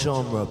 genre.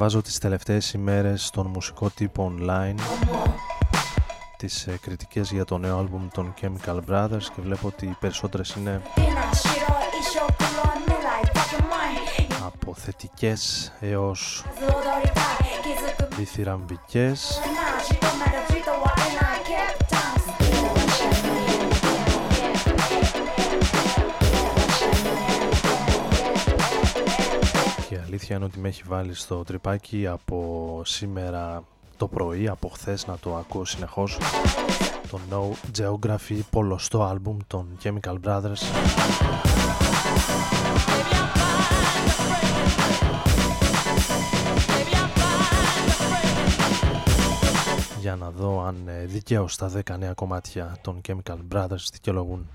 Διαβάζω τις τελευταίες ημέρες στον μουσικό τύπο online τις ε, κριτικές για το νέο άλμπουμ των Chemical Brothers και βλέπω ότι οι περισσότερες είναι από θετικές έως διθυραμβικές αλήθεια είναι ότι με έχει βάλει στο τρυπάκι από σήμερα το πρωί, από χθες να το ακούω συνεχώς. Το No Geography πολλωστό άλμπουμ των Chemical Brothers για να δω αν ε, δικαίως τα 10 νέα κομμάτια των Chemical Brothers δικαιολογούν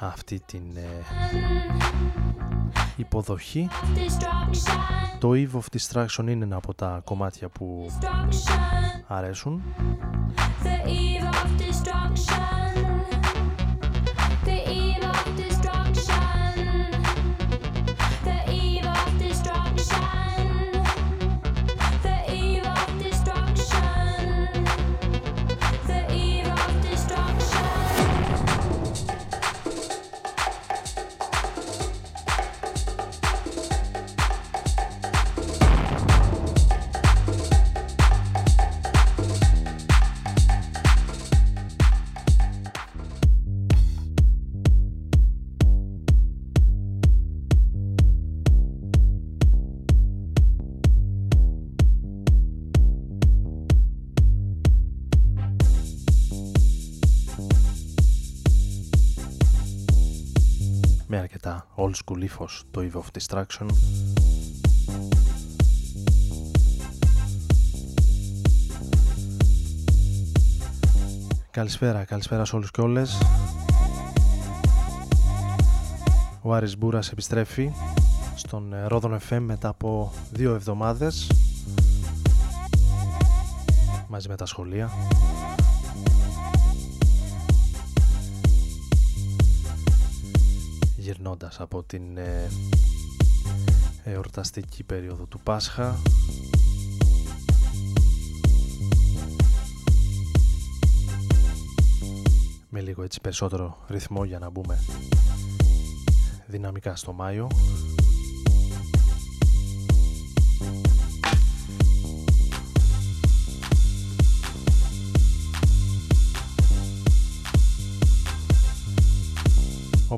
αυτή την ε, υποδοχή. Το Eve of Distraction είναι ένα από τα κομμάτια που αρέσουν. με old school ύφος το Eve of Distraction Καλησπέρα, καλησπέρα σε όλους και όλες. Ο Άρης Μπούρας επιστρέφει στον ε, Ρόδον FM μετά από δύο εβδομάδες μαζί με τα σχολεία γυρνώντας από την ε, εορταστική περίοδο του Πάσχα. Με λίγο έτσι περισσότερο ρυθμό για να μπούμε δυναμικά στο Μάιο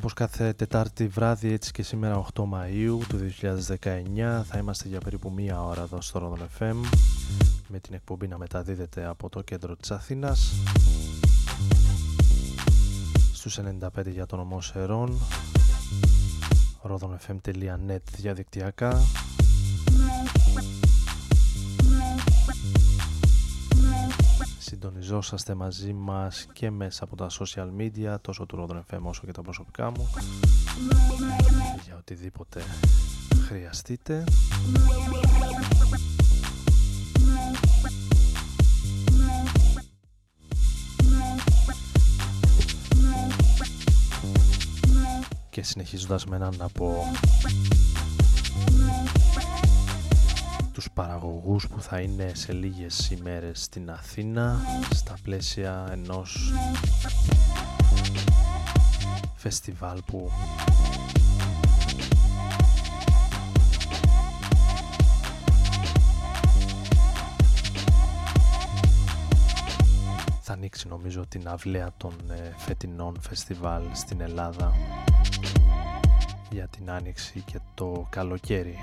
Όπως κάθε Τετάρτη βράδυ έτσι και σήμερα 8 Μαΐου του 2019 θα είμαστε για περίπου μία ώρα εδώ στο Ρόδον FM με την εκπομπή να μεταδίδεται από το κέντρο της Αθήνας στους 95 για τον ομό Σερών rodonfm.net διαδικτυακά συντονιζόσαστε μαζί μας και μέσα από τα social media τόσο του Rodon FM όσο και τα προσωπικά μου. Για οτιδήποτε χρειαστείτε. Και συνεχίζοντας με έναν από τους παραγωγούς που θα είναι σε λίγες ημέρες στην Αθήνα στα πλαίσια ενός φεστιβάλ που θα ανοίξει νομίζω την αυλαία των ε, φετινών φεστιβάλ στην Ελλάδα για την άνοιξη και το καλοκαίρι.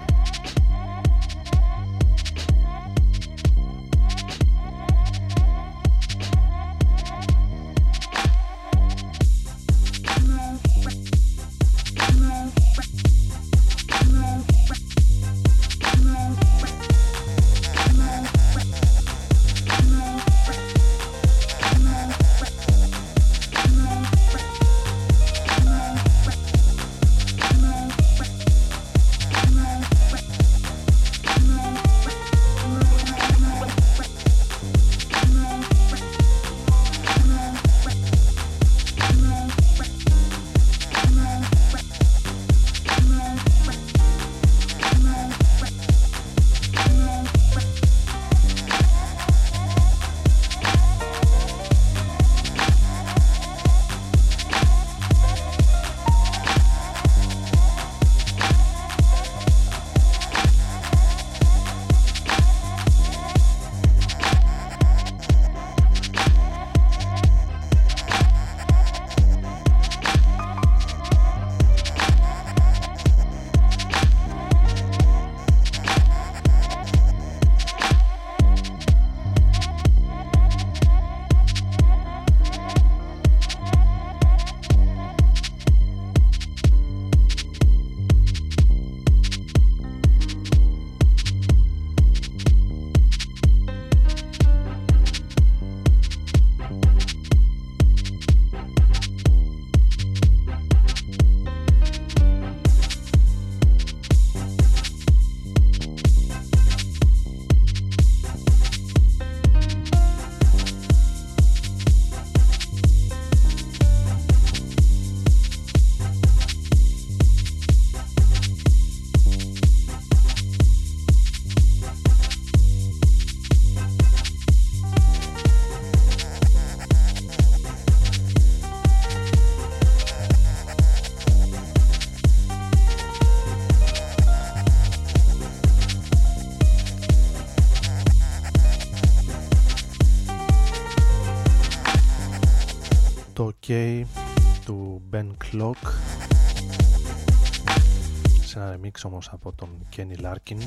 Remix όμως από τον Kenny Larkin;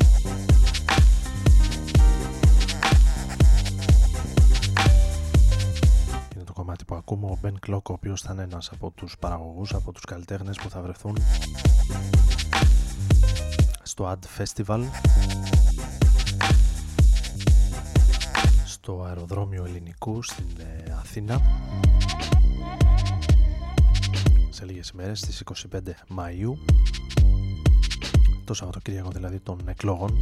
Είναι το κομμάτι που ακούμε. Ο Ben Clock ο οποίος θα είναι ένας από τους παραγωγούς, από τους καλλιτέχνες που θα βρεθούν στο Ad Festival στο αεροδρόμιο ελληνικού στην ε, Αθήνα. Σε λίγες ημέρες στις 25 Μαΐου το Σαββατοκύριακο δηλαδή των εκλόγων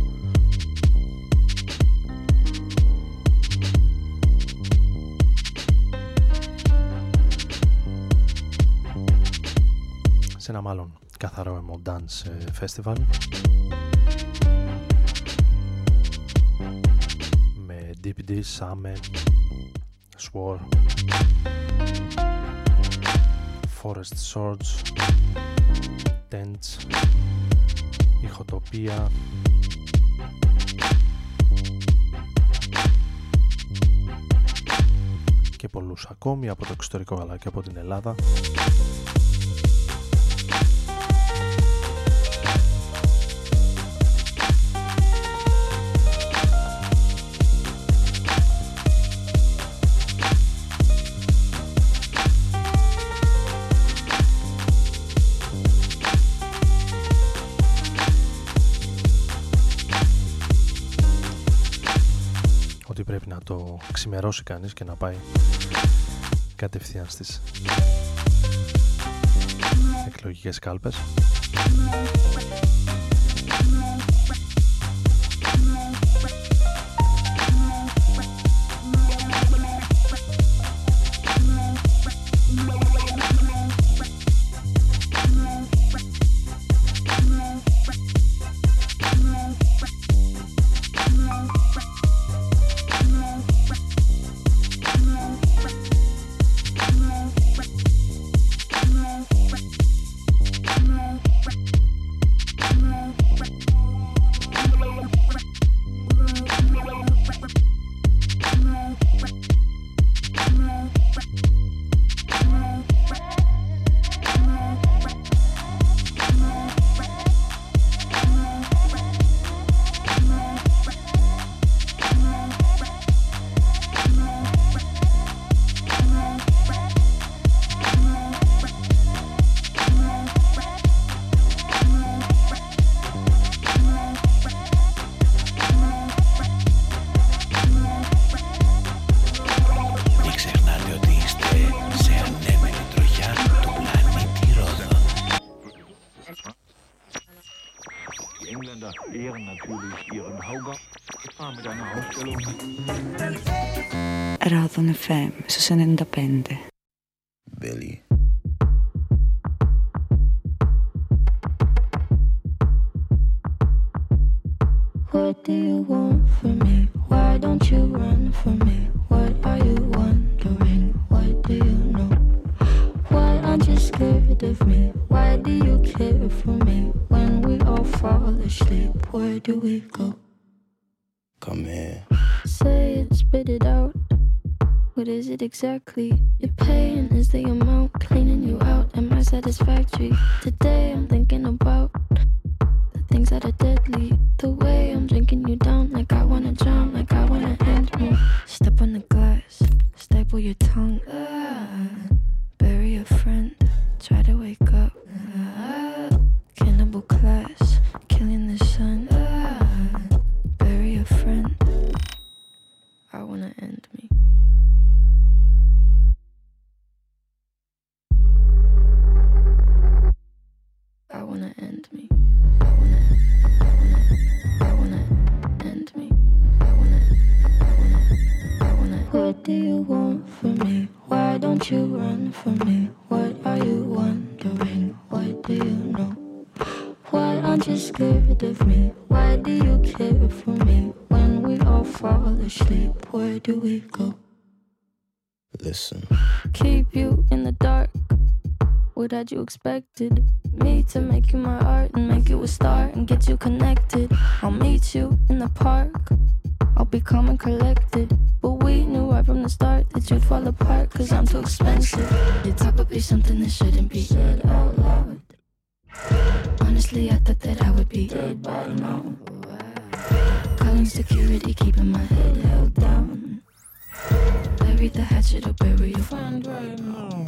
σε ένα μάλλον καθαρό emo dance ε, festival. Με DPD, Same, Swore. Forest Swords Tents Ηχοτοπία. Και πολλούς ακόμη από το εξωτερικό αλλά και από την Ελλάδα ξημερώσει κανείς και να πάει κατευθείαν στις εκλογικές κάλπες. messo se ne indapende. Exactly? Fall asleep, where do we go? Listen. Keep you in the dark what had you expected? Me to make you my art and make you a star and get you connected. I'll meet you in the park. I'll be calm and collected. But we knew right from the start that you'd fall apart, cause I'm too expensive. Would be something that shouldn't be said out loud. Honestly, I thought that I would be dead by now. Calling security, keeping my head held down. Bury the hatchet or bury your friend right now.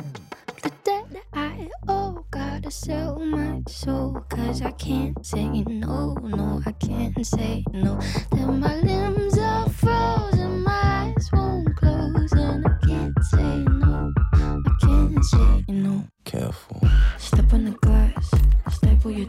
The debt I owe gotta sell my soul. Cause I can't say no, no, I can't say no. Then my limbs are frozen, my eyes won't close, and I can't say no. I can't say no. Careful. Step on the glass, staple your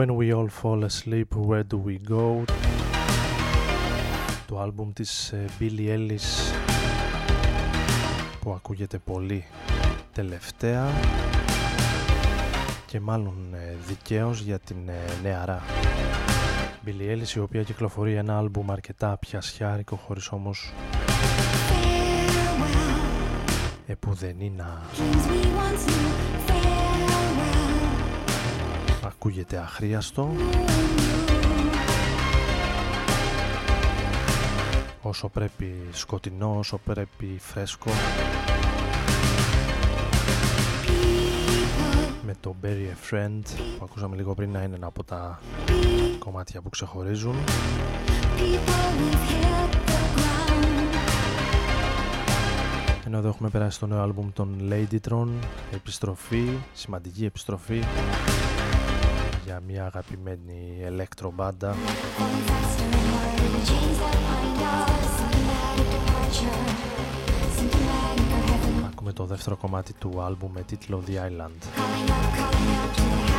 When we all fall asleep, where do we go? Το άλμπουμ της ε, Billie Ellis που ακούγεται πολύ τελευταία και μάλλον ε, δικαίως για την ε, νεαρά Billie Ellis η οποία κυκλοφορεί ένα άλμπουμ αρκετά πιασιάρικο χωρίς όμως επουδενή να ακούγεται αχρίαστο. Όσο πρέπει σκοτεινό, όσο πρέπει φρέσκο. Με το Bury a Friend που ακούσαμε λίγο πριν να είναι ένα από τα κομμάτια που ξεχωρίζουν. Ενώ εδώ έχουμε περάσει το νέο άλμπουμ των Ladytron. Επιστροφή, σημαντική επιστροφή για μια αγαπημένη electro μπάντα Ακούμε το δεύτερο κομμάτι του άλμπουμ με τίτλο The Island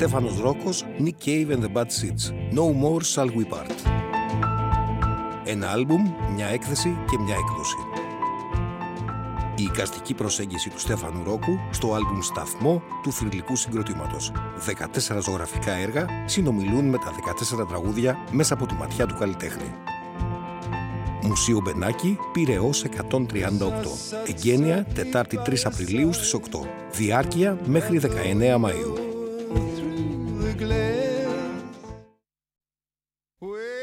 Στέφανος Ρόκος, Nick Cave and the Bad Seeds. No More Shall We Part. Ένα άλμπουμ, μια έκθεση και μια έκδοση. Η οικαστική προσέγγιση του Στέφανου Ρόκου στο άλμπουμ «Σταθμό» του θρηλυκού συγκροτήματος. 14 ζωγραφικά έργα συνομιλούν με τα 14 τραγούδια μέσα από τη ματιά του καλλιτέχνη. Μουσείο Μπενάκη, Πυραιός 138. Εγγένεια, Τετάρτη 3 Απριλίου στις 8. Διάρκεια μέχρι 19 Μαΐου. Ué!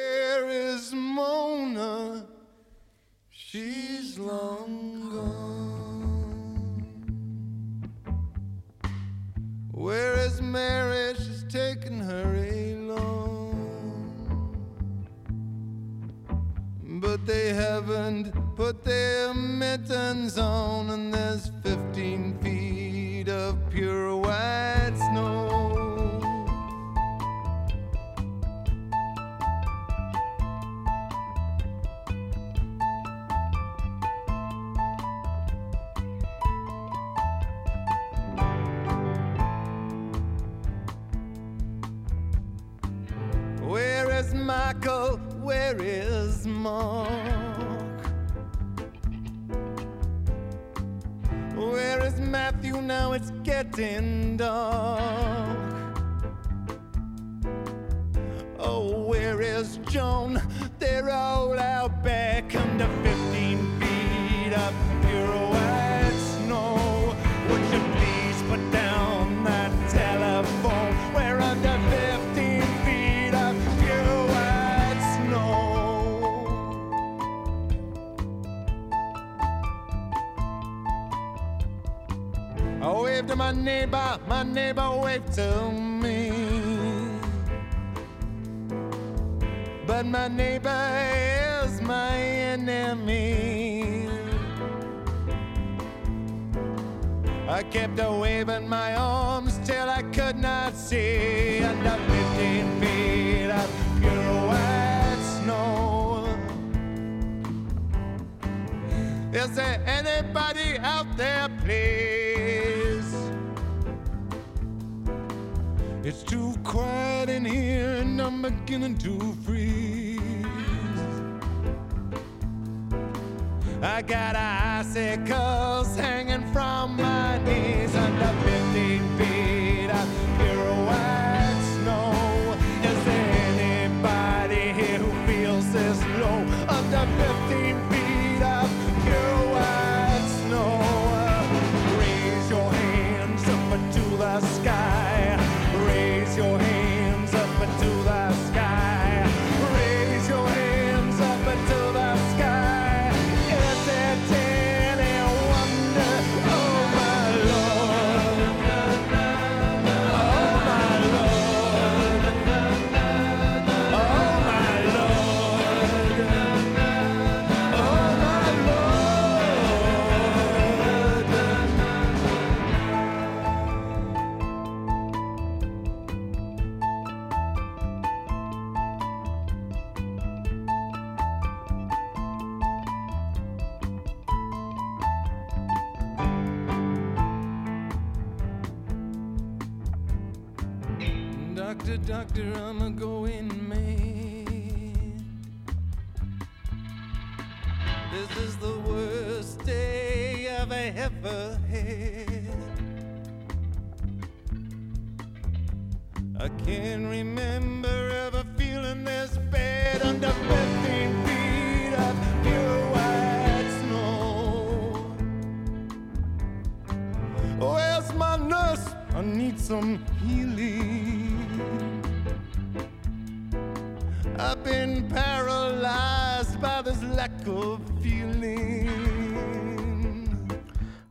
life to me. But my neighbor is my enemy. I kept a waving my arms till I could not see under 15 feet of pure white snow. Is there anybody out there, please? It's too quiet in here and I'm beginning to freeze. I got icicles hanging from my knees under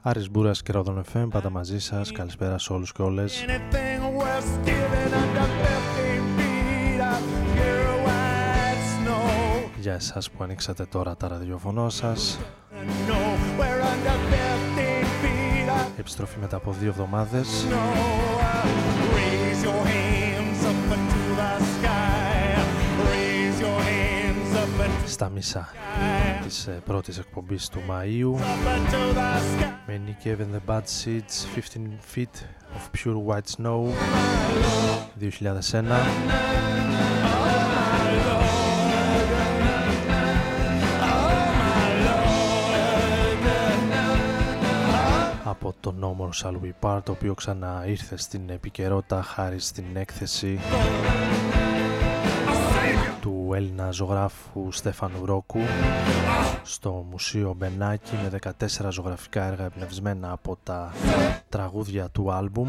Άρης Μπούρας και Ρόδον FM, πάντα μαζί σας. Καλησπέρα σε όλους και όλες. Για εσάς που ανοίξατε τώρα τα ραδιοφωνό σας. Επιστροφή μετά από δύο εβδομάδες. Στα μισά της ε, πρώτης εκπομπής του Μαΐου. Με Nick Even The Bad Seeds 15 Feet of Pure White Snow 2001 το No More Shall We Part το οποίο ξανά ήρθε στην επικαιρότητα χάρη στην έκθεση του Έλληνα ζωγράφου Στέφανου Ρόκου στο Μουσείο Μπενάκη με 14 ζωγραφικά έργα εμπνευσμένα από τα τραγούδια του άλμπουμ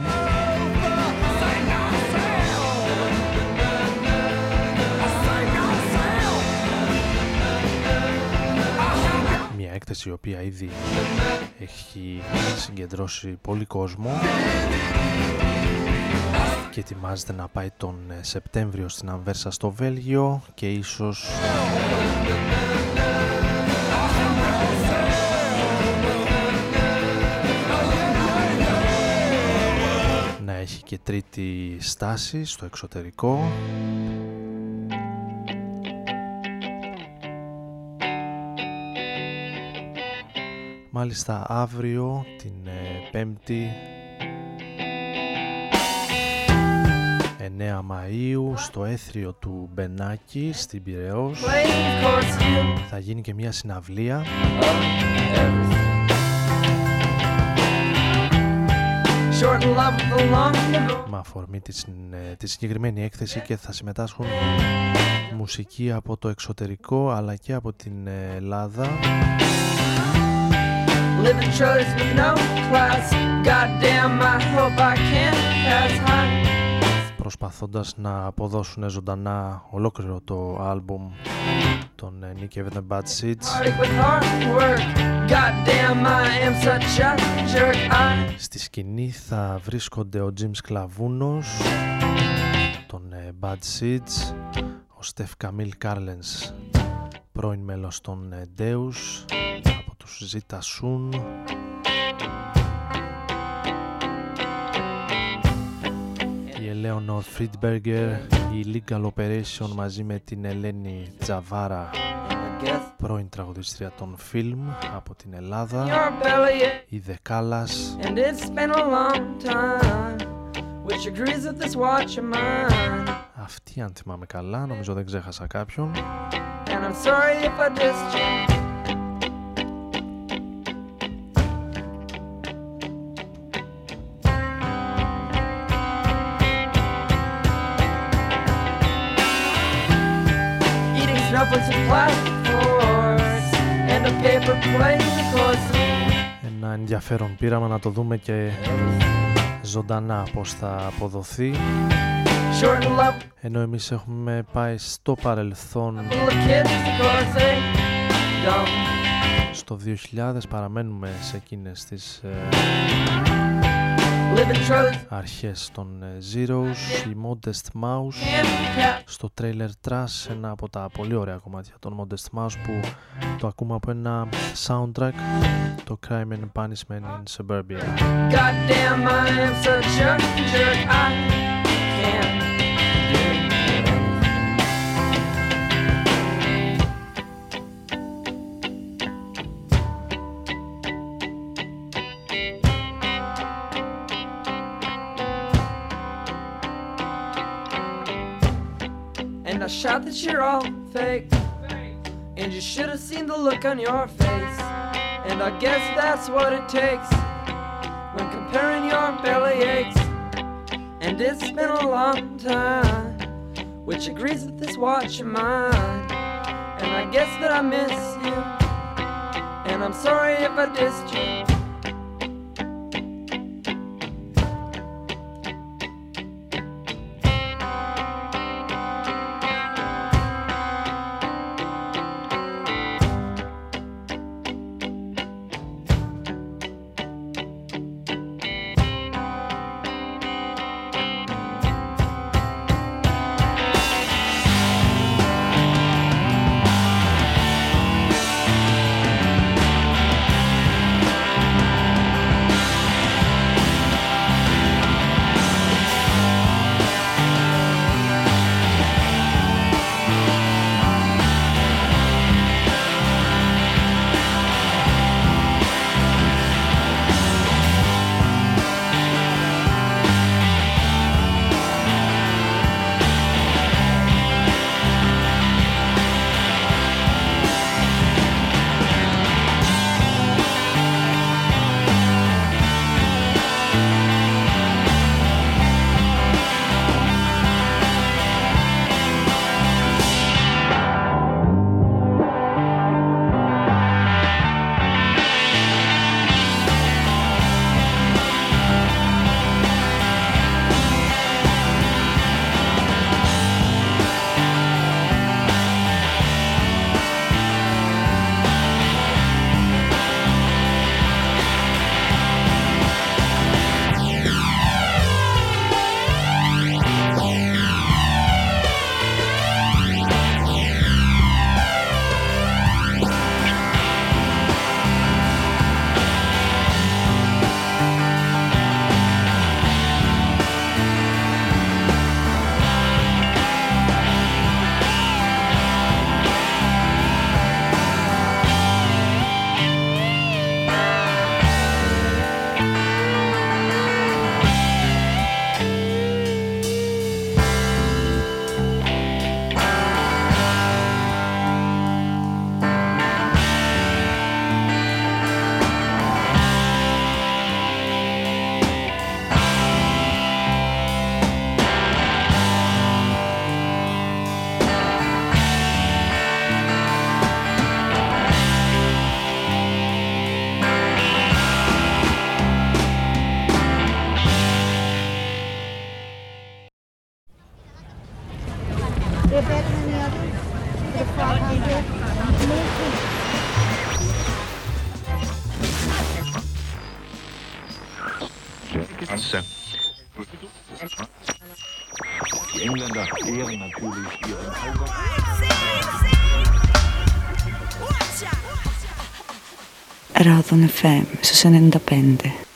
έκθεση η οποία ήδη έχει συγκεντρώσει πολύ κόσμο και ετοιμάζεται να πάει τον ε, Σεπτέμβριο στην Αμβέρσα στο Βέλγιο και ίσως να έχει και τρίτη στάση στο εξωτερικό Μάλιστα αύριο την ε, Πέμπτη 9 Μαΐου στο έθριο του Μπενάκη στην Πειραιώς θα γίνει και μια συναυλία. Με αφορμή τη, τη συγκεκριμένη έκθεση και θα συμμετάσχουν μουσική από το εξωτερικό αλλά και από την Ελλάδα Living choice with no class. Goddamn I hope I can pass high. Προσπαθώντας να αποδώσουν ζωντανά ολόκληρο το άλμπουμ των Nick and the Bad Seeds. Στη σκηνή θα βρίσκονται ο Jim Σκλαβούνος των Bad Seeds ο Stef Kamil Carlens πρώην μέλος των Deus. από τους Zeta Soon Λέονορ Φριντμπεργκερ, η Legal Operation μαζί με την Ελένη Τζαβάρα, πρώην τραγουδίστρια των φιλμ από την Ελλάδα, η Δεκάλας, αυτή αν θυμάμαι καλά, νομίζω δεν ξέχασα κάποιον. Ένα ενδιαφέρον πείραμα να το δούμε και ζωντανά πώς θα αποδοθεί. Ενώ εμείς έχουμε πάει στο παρελθόν στο 2000 παραμένουμε σε εκείνες τις ε, αρχές των ε, Zeros, η Modest Mouse στο trailer Trash, ένα από τα πολύ ωραία κομμάτια των Modest Mouse που το ακούμε από ένα soundtrack το Crime and Punishment in Suburbia. I am such a jerk, I can't that you're all fake. And you should have seen the look on your face. And I guess that's what it takes when comparing your belly aches. And it's been a long time, which agrees with this watch of mine. And I guess that I miss you. And I'm sorry if I dissed you. Radon FM su 95.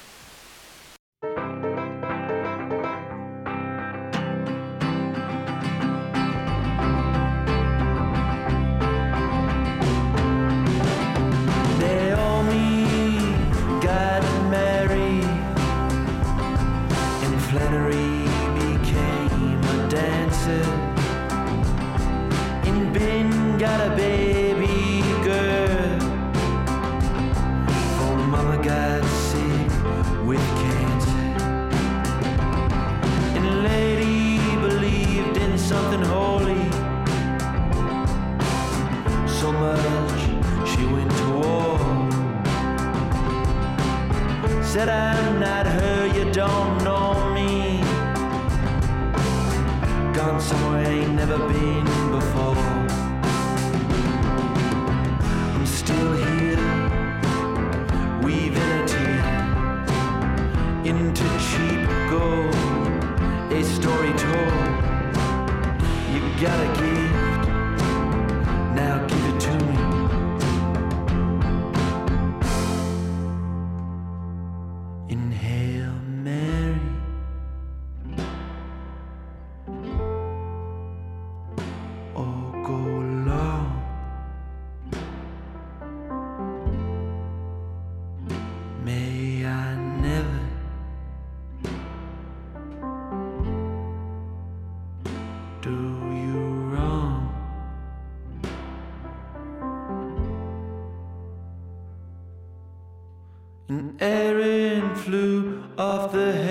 Erin flew off the head.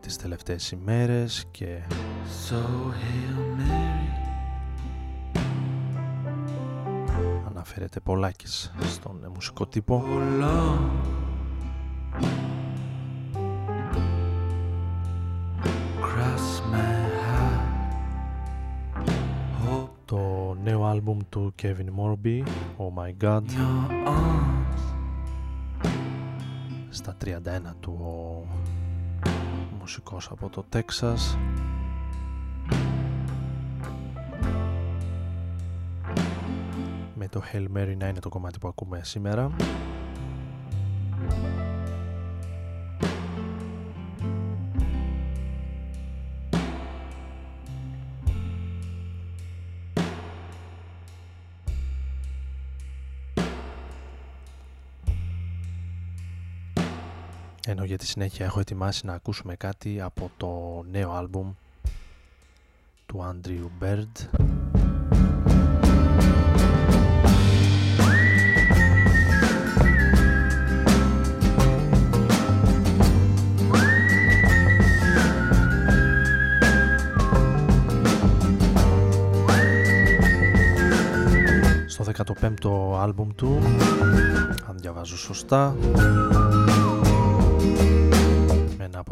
Τις τις τελευταίες ημέρες και... So Αναφέρεται πολλάκις στον μουσικό τύπο. Το νέο άλμπουμ του Kevin Morby, Oh My God, στα 31 του μουσικός από το Τέξας. Με το Hail Mary να είναι το κομμάτι που ακούμε σήμερα. Για τη συνέχεια έχω ετοιμάσει να ακούσουμε κάτι από το νέο άλμπουμ του Andrew Bird. Στο 15ο άλμπουμ του, αν διαβάζω σωστά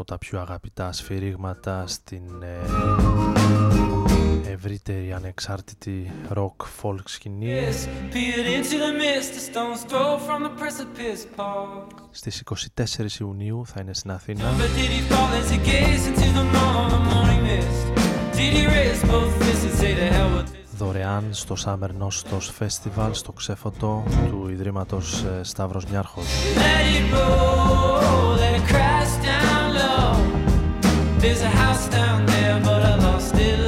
τα πιο αγαπητά σφυρίγματα στην ε, ευρύτερη ανεξάρτητη rock folk σκηνή. Στις 24 Ιουνίου θα είναι στην Αθήνα. Δωρεάν στο Summer Nostos Festival στο ξέφωτο του Ιδρύματος ε, Σταύρος Νιάρχος. There's a house down there, but I lost it.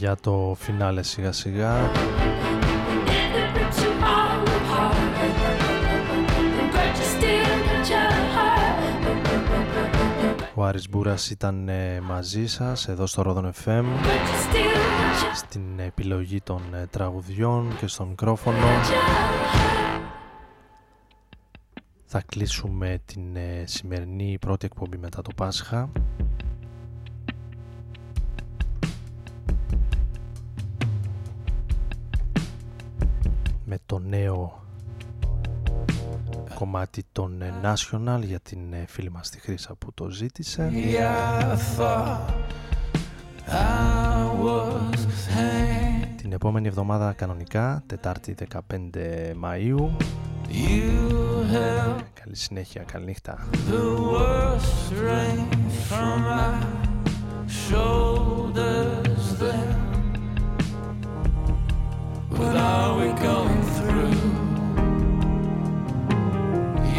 Για το φινάλε σιγά σιγά Μάρης Μπούρας ήταν ε, μαζί σας εδώ στο Ρόδον FM στην επιλογή των ε, τραγουδιών και στον μικρόφωνο. Θα κλείσουμε την ε, σημερινή πρώτη εκπομπή μετά το Πάσχα. Με το νέο κομμάτι των ε, National για την ε, φίλη μας τη Χρύσα που το ζήτησε. Την επόμενη εβδομάδα κανονικά, Τετάρτη 15 Μαΐου. Καλή συνέχεια, καλή νύχτα.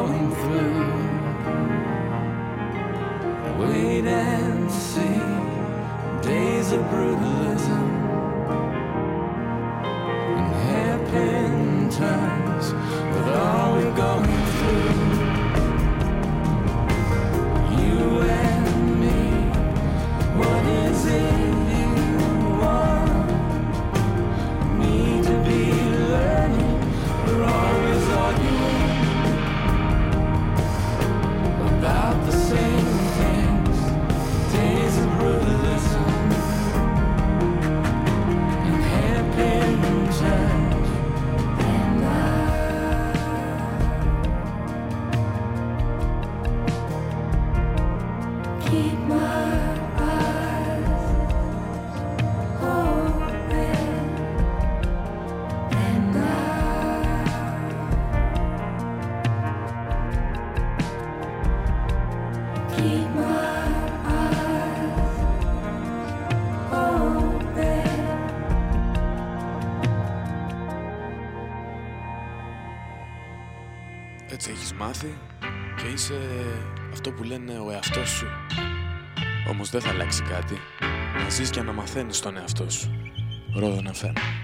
going through. Wait and see, days are brutal. κάτι, να ζεις και να μαθαίνεις τον εαυτό σου. Ρόδον FM.